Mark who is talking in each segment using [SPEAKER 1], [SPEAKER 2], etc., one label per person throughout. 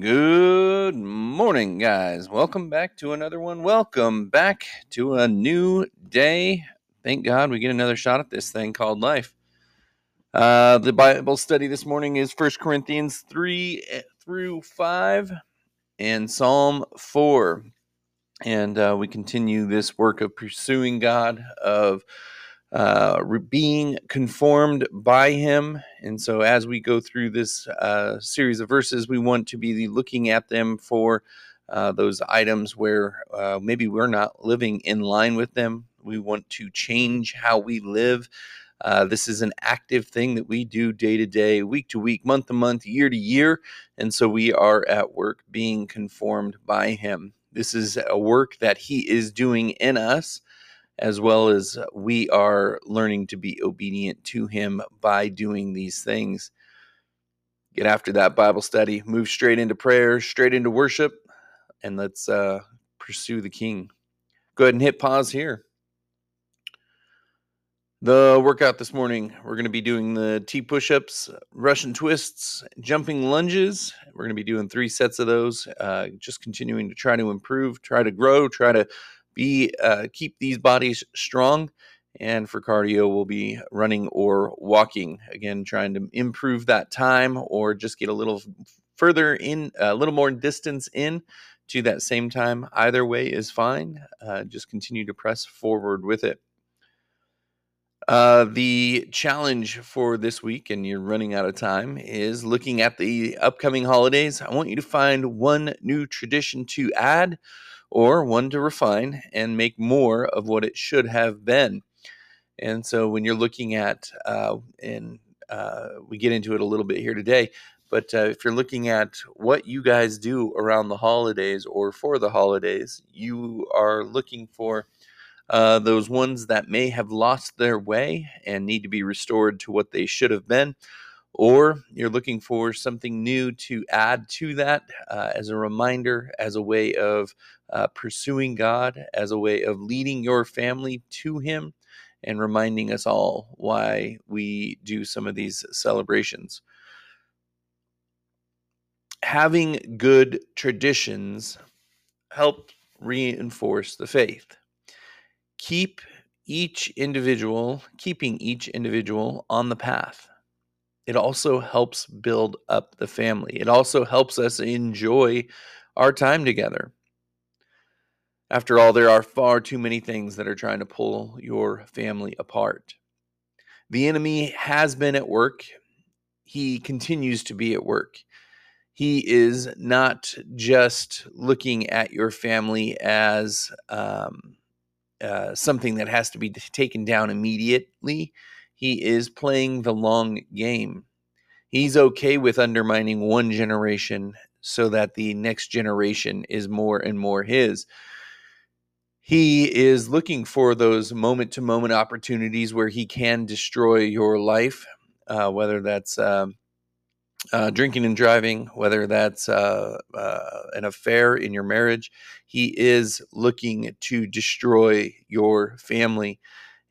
[SPEAKER 1] Good morning, guys. Welcome back to another one. Welcome back to a new day. Thank God we get another shot at this thing called life. Uh, the Bible study this morning is First Corinthians 3 eh, through 5 and Psalm 4. And uh, we continue this work of pursuing God, of uh, being conformed by Him. And so, as we go through this uh, series of verses, we want to be looking at them for uh, those items where uh, maybe we're not living in line with them. We want to change how we live. Uh, this is an active thing that we do day to day, week to week, month to month, year to year. And so we are at work being conformed by Him. This is a work that He is doing in us as well as we are learning to be obedient to Him by doing these things. Get after that Bible study, move straight into prayer, straight into worship, and let's uh, pursue the King. Go ahead and hit pause here. The workout this morning, we're going to be doing the T push ups, Russian twists, jumping lunges. We're going to be doing three sets of those, uh, just continuing to try to improve, try to grow, try to be uh, keep these bodies strong. And for cardio, we'll be running or walking. Again, trying to improve that time or just get a little further in, a little more distance in to that same time. Either way is fine. Uh, just continue to press forward with it. Uh, the challenge for this week, and you're running out of time, is looking at the upcoming holidays. I want you to find one new tradition to add or one to refine and make more of what it should have been. And so when you're looking at, uh, and uh, we get into it a little bit here today, but uh, if you're looking at what you guys do around the holidays or for the holidays, you are looking for uh, those ones that may have lost their way and need to be restored to what they should have been or you're looking for something new to add to that uh, as a reminder, as a way of uh, pursuing God, as a way of leading your family to Him, and reminding us all why we do some of these celebrations. Having good traditions help reinforce the faith. Keep each individual, keeping each individual on the path it also helps build up the family. It also helps us enjoy our time together. After all, there are far too many things that are trying to pull your family apart. The enemy has been at work. He continues to be at work. He is not just looking at your family as um, uh, something that has to be taken down immediately he is playing the long game. He's okay with undermining one generation so that the next generation is more and more his. He is looking for those moment to moment opportunities where he can destroy your life, uh, whether that's uh, uh, drinking and driving, whether that's uh, uh, an affair in your marriage. He is looking to destroy your family.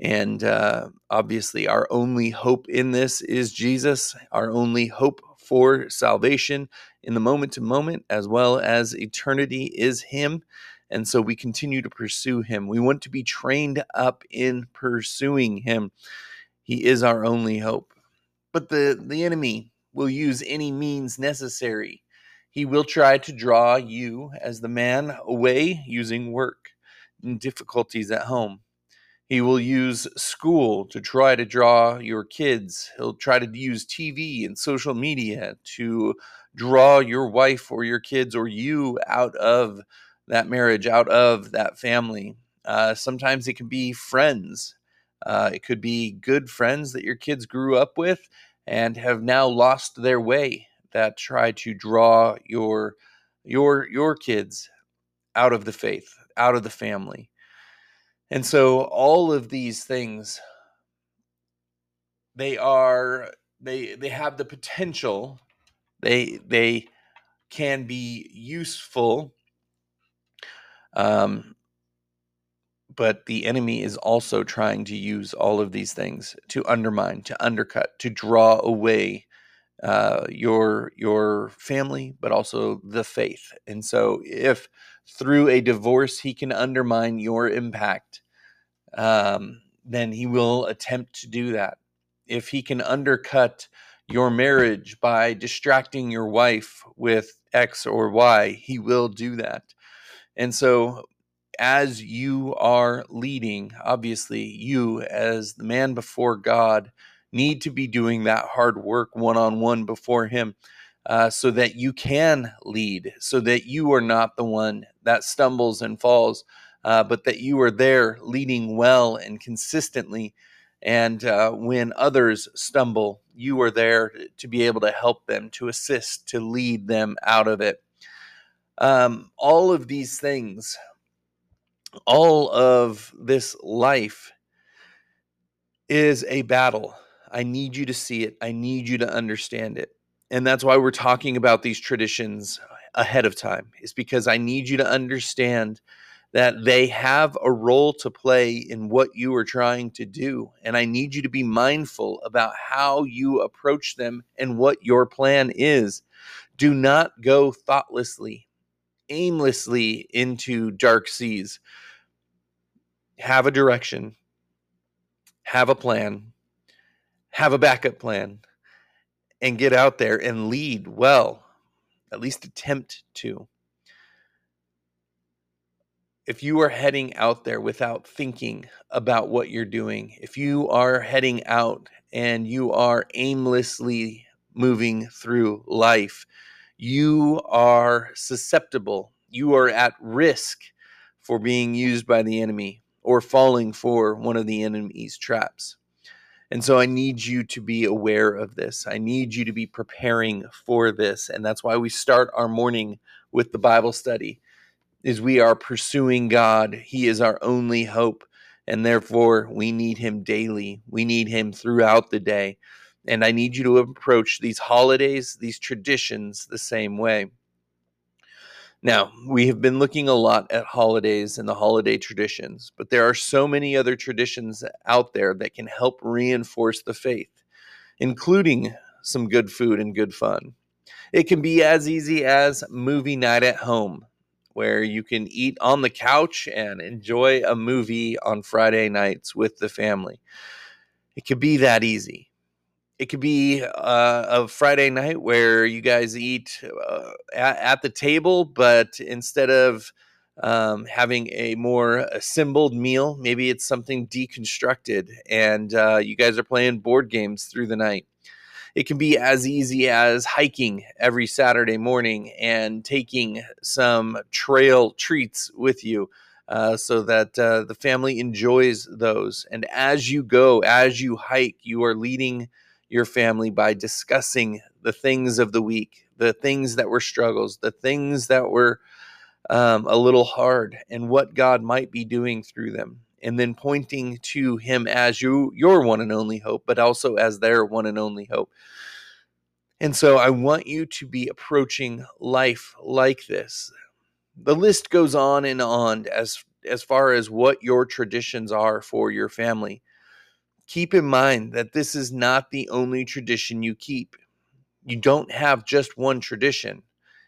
[SPEAKER 1] And uh, obviously, our only hope in this is Jesus, our only hope for salvation in the moment to moment, as well as eternity, is Him. And so we continue to pursue Him. We want to be trained up in pursuing Him. He is our only hope. But the, the enemy will use any means necessary. He will try to draw you as the man away using work and difficulties at home. He will use school to try to draw your kids. He'll try to use TV and social media to draw your wife or your kids or you out of that marriage, out of that family. Uh, sometimes it can be friends. Uh, it could be good friends that your kids grew up with and have now lost their way that try to draw your your your kids out of the faith, out of the family. And so all of these things they are they they have the potential they they can be useful um but the enemy is also trying to use all of these things to undermine to undercut to draw away uh, your your family, but also the faith. And so, if through a divorce he can undermine your impact, um, then he will attempt to do that. If he can undercut your marriage by distracting your wife with X or Y, he will do that. And so, as you are leading, obviously, you as the man before God need to be doing that hard work one on one before Him uh, so that you can lead, so that you are not the one that stumbles and falls, uh, but that you are there leading well and consistently. And uh, when others stumble, you are there to be able to help them, to assist, to lead them out of it. Um, all of these things, all of this life is a battle I need you to see it. I need you to understand it. And that's why we're talking about these traditions ahead of time, is because I need you to understand that they have a role to play in what you are trying to do. And I need you to be mindful about how you approach them and what your plan is. Do not go thoughtlessly, aimlessly into dark seas. Have a direction, have a plan, have a backup plan and get out there and lead well, at least attempt to. If you are heading out there without thinking about what you're doing, if you are heading out and you are aimlessly moving through life, you are susceptible, you are at risk for being used by the enemy or falling for one of the enemy's traps. And so I need you to be aware of this. I need you to be preparing for this. And that's why we start our morning with the Bible study is we are pursuing God. He is our only hope. And therefore, we need him daily. We need him throughout the day. And I need you to approach these holidays, these traditions the same way. Now, we have been looking a lot at holidays and the holiday traditions, but there are so many other traditions out there that can help reinforce the faith, including some good food and good fun. It can be as easy as movie night at home, where you can eat on the couch and enjoy a movie on Friday nights with the family. It could be that easy it could be uh, a Friday night where you guys eat uh, at, the table, but instead of um, having a more assembled meal, maybe it's something deconstructed and uh, you guys are playing board games through the night. It can be as easy as hiking every Saturday morning and taking some trail treats with you. Uh, so that uh, the family enjoys those. And as you go, as you hike, you are leading your family by discussing the things of the week, the things that were struggles, the things that were um, a little hard, and what God might be doing through them. And then pointing to Him as you, your one and only hope, but also as their one and only hope. And so I want you to be approaching life like this. The list goes on and on as as far as what your traditions are for your family keep in mind that this is not the only tradition you keep. You don't have just one tradition,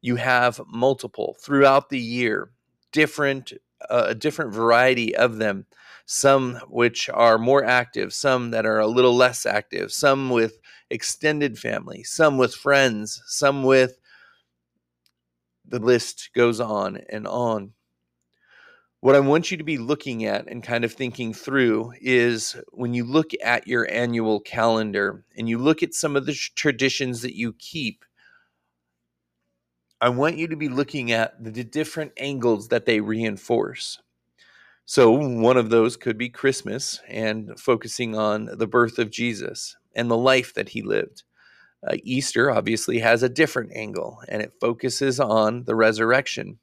[SPEAKER 1] you have multiple throughout the year, different uh, a different variety of them, some which are more active, some that are a little less active, some with extended family, some with friends, some with the list goes on and on what I want you to be looking at and kind of thinking through is when you look at your annual calendar and you look at some of the traditions that you keep, I want you to be looking at the different angles that they reinforce. So, one of those could be Christmas and focusing on the birth of Jesus and the life that he lived. Uh, Easter obviously has a different angle and it focuses on the resurrection.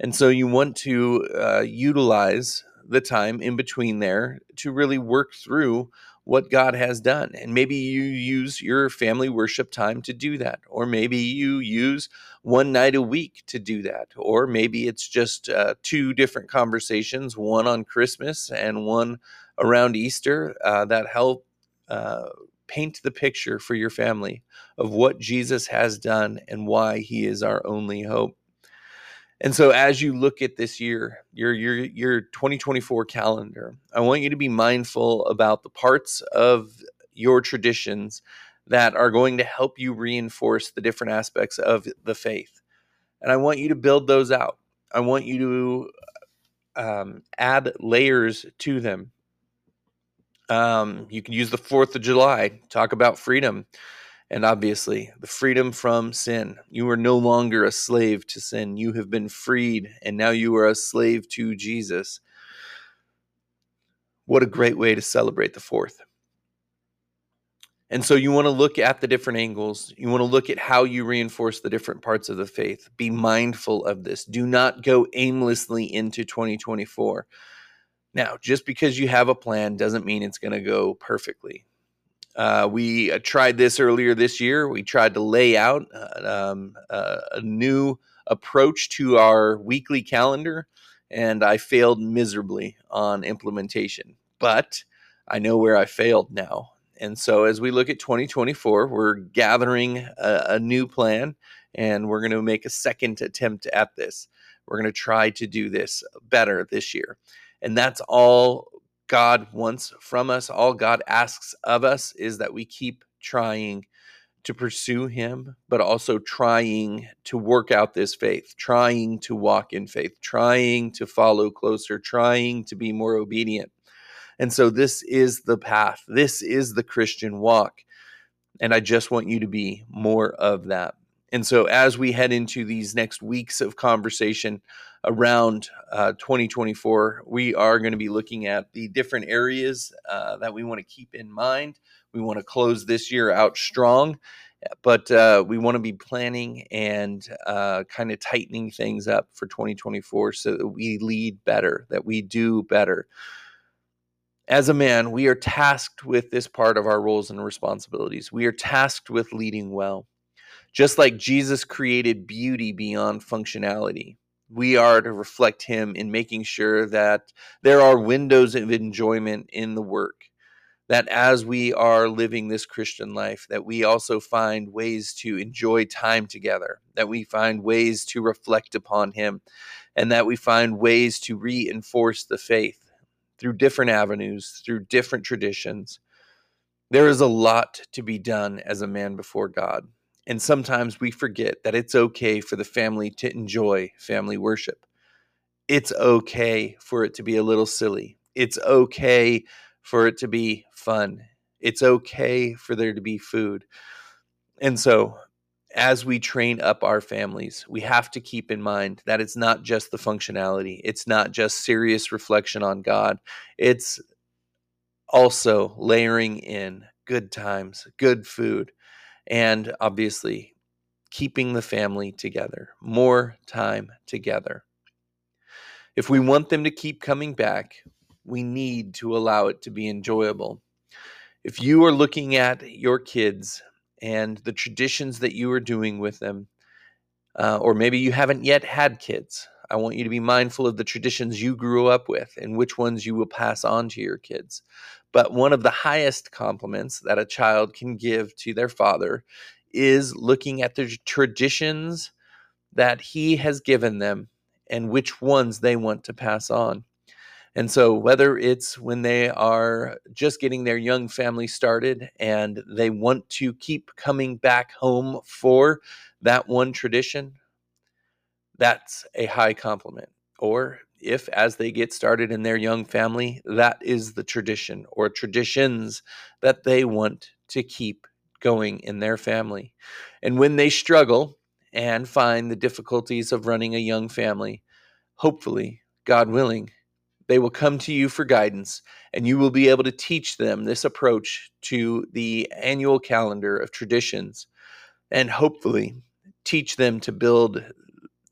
[SPEAKER 1] And so you want to uh, utilize the time in between there to really work through what God has done. And maybe you use your family worship time to do that. Or maybe you use one night a week to do that. Or maybe it's just uh, two different conversations one on Christmas and one around Easter uh, that help uh, paint the picture for your family of what Jesus has done and why he is our only hope. And so as you look at this year, your your your 2024 calendar, I want you to be mindful about the parts of your traditions that are going to help you reinforce the different aspects of the faith. And I want you to build those out. I want you to um, add layers to them. Um, you can use the 4th of July, talk about freedom. And obviously, the freedom from sin. You are no longer a slave to sin. You have been freed, and now you are a slave to Jesus. What a great way to celebrate the 4th. And so you want to look at the different angles. You want to look at how you reinforce the different parts of the faith. Be mindful of this. Do not go aimlessly into 2024. Now, just because you have a plan doesn't mean it's going to go perfectly. Uh, we uh, tried this earlier this year. We tried to lay out uh, um, a new approach to our weekly calendar, and I failed miserably on implementation. But I know where I failed now. And so as we look at 2024, we're gathering a, a new plan and we're going to make a second attempt at this. We're going to try to do this better this year. And that's all God wants from us. All God asks of us is that we keep trying to pursue Him, but also trying to work out this faith, trying to walk in faith, trying to follow closer, trying to be more obedient. And so this is the path. This is the Christian walk. And I just want you to be more of that. And so as we head into these next weeks of conversation around uh, 2024, we are going to be looking at the different areas uh, that we want to keep in mind. We want to close this year out strong, but uh, we want to be planning and uh, kind of tightening things up for 2024 so that we lead better, that we do better as a man, we are tasked with this part of our roles and responsibilities. We are tasked with leading well. Just like Jesus created beauty beyond functionality, we are to reflect him in making sure that there are windows of enjoyment in the work. That as we are living this Christian life, that we also find ways to enjoy time together, that we find ways to reflect upon him, and that we find ways to reinforce the faith through different avenues, through different traditions. There is a lot to be done as a man before God. And sometimes we forget that it's okay for the family to enjoy family worship. It's okay for it to be a little silly. It's okay for it to be fun. It's okay for there to be food. And so as we train up our families, we have to keep in mind that it's not just the functionality, it's not just serious reflection on God, it's also layering in good times, good food, and obviously keeping the family together, more time together. If we want them to keep coming back, we need to allow it to be enjoyable. If you are looking at your kids and the traditions that you are doing with them. Uh, or maybe you haven't yet had kids. I want you to be mindful of the traditions you grew up with and which ones you will pass on to your kids. But one of the highest compliments that a child can give to their father is looking at the traditions that he has given them and which ones they want to pass on. And so, whether it's when they are just getting their young family started and they want to keep coming back home for that one tradition, that's a high compliment. Or if, as they get started in their young family, that is the tradition or traditions that they want to keep going in their family. And when they struggle and find the difficulties of running a young family, hopefully, God willing, they will come to you for guidance, and you will be able to teach them this approach to the annual calendar of traditions and hopefully teach them to build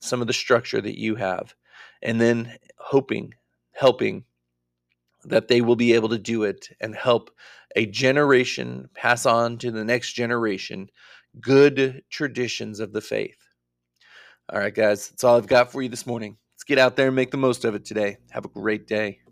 [SPEAKER 1] some of the structure that you have. And then hoping, helping that they will be able to do it and help a generation pass on to the next generation good traditions of the faith. All right, guys, that's all I've got for you this morning. Let's get out there and make the most of it today. Have a great day.